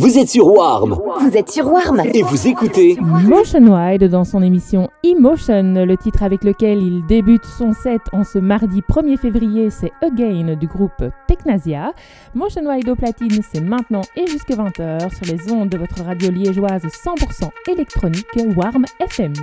Vous êtes sur Warm Vous êtes sur Warm et vous écoutez Motion Wide dans son émission Emotion, le titre avec lequel il débute son set en ce mardi 1er février, c'est Again du groupe Technasia. Motion Wide au platine, c'est maintenant et jusqu'à 20h sur les ondes de votre radio liégeoise 100% électronique Warm FM.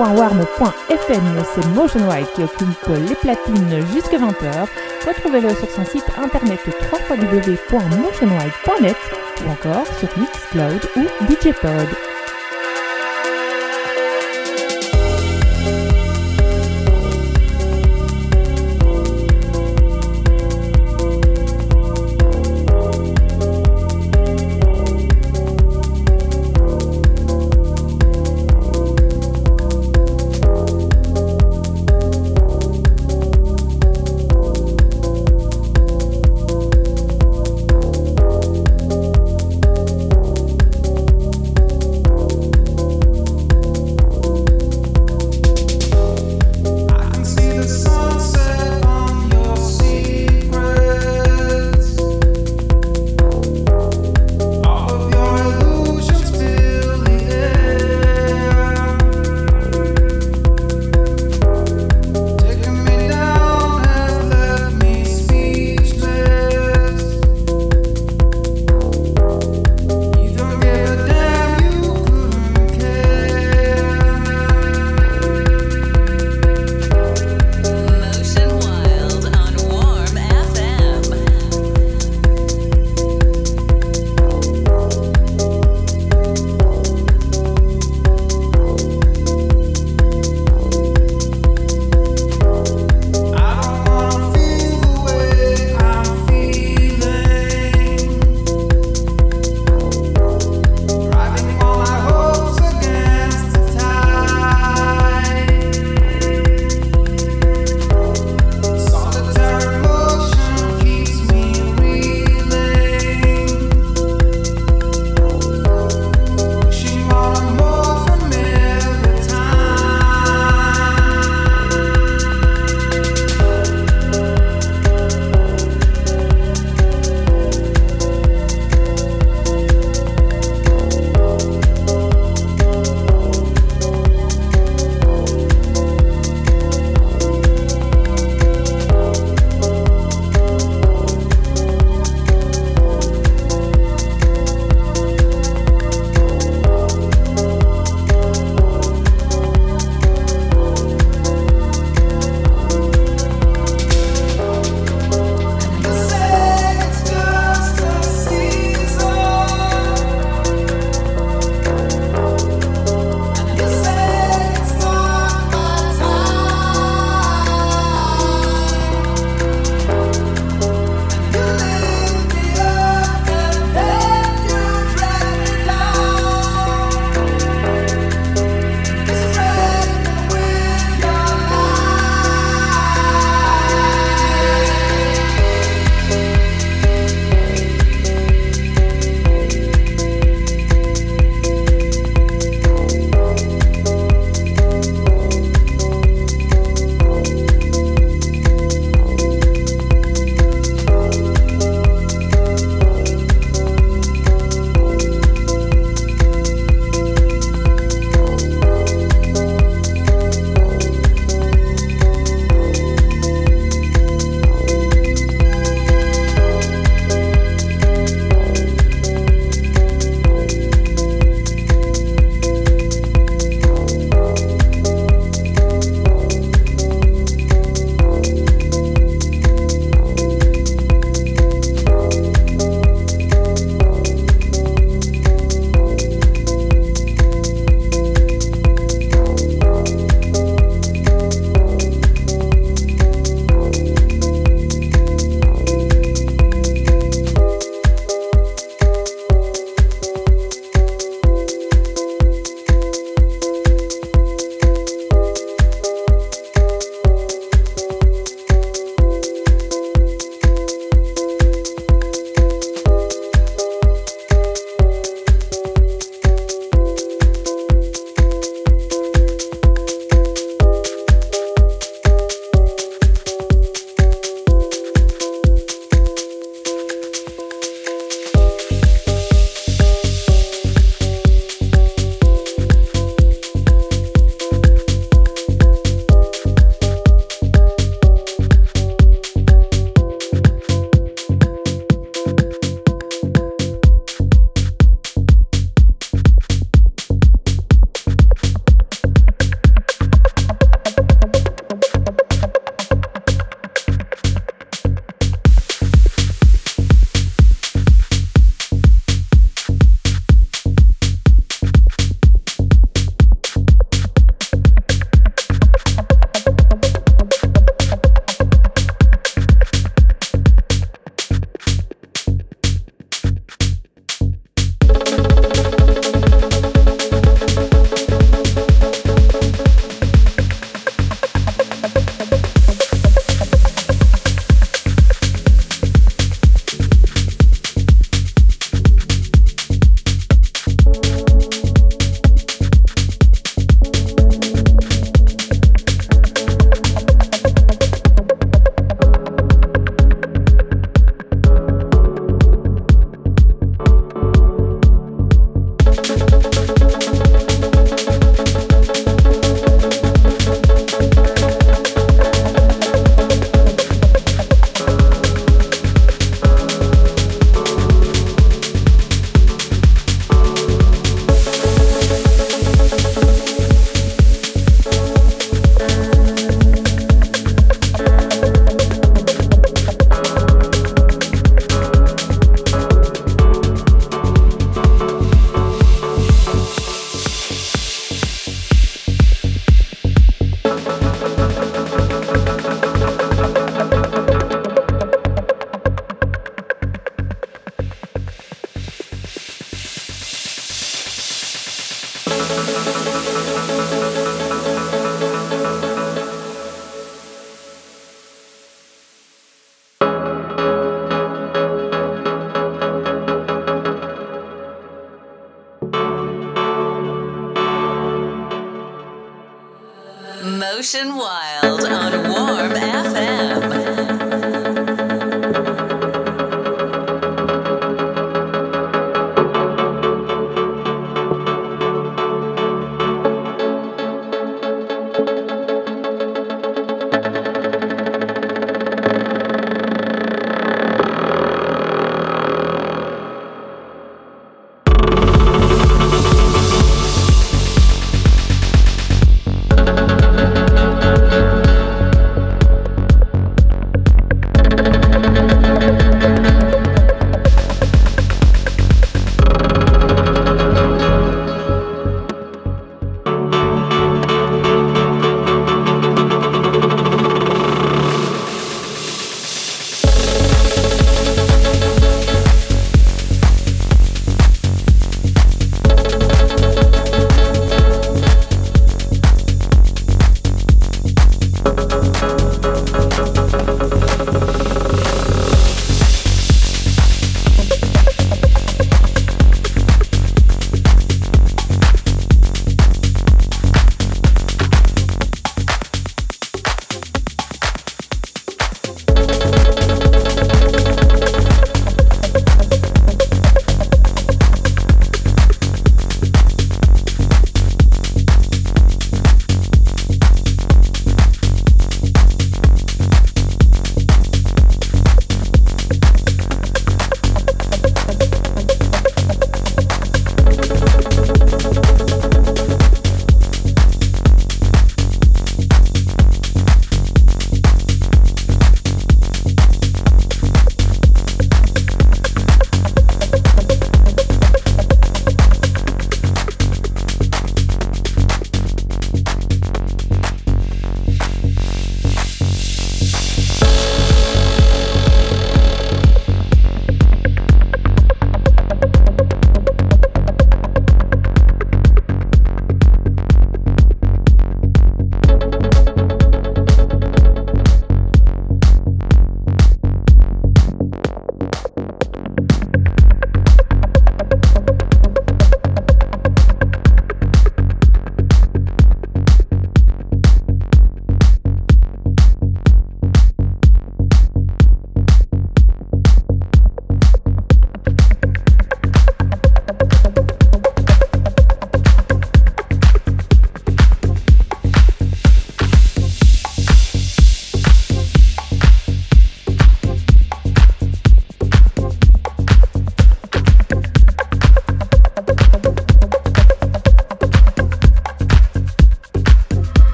www.warm.fm. C'est Motion White qui occupe les platines jusqu'à 20h. Retrouvez-le sur son site internet www.motionwide.net ou encore sur Mixcloud ou DJPod.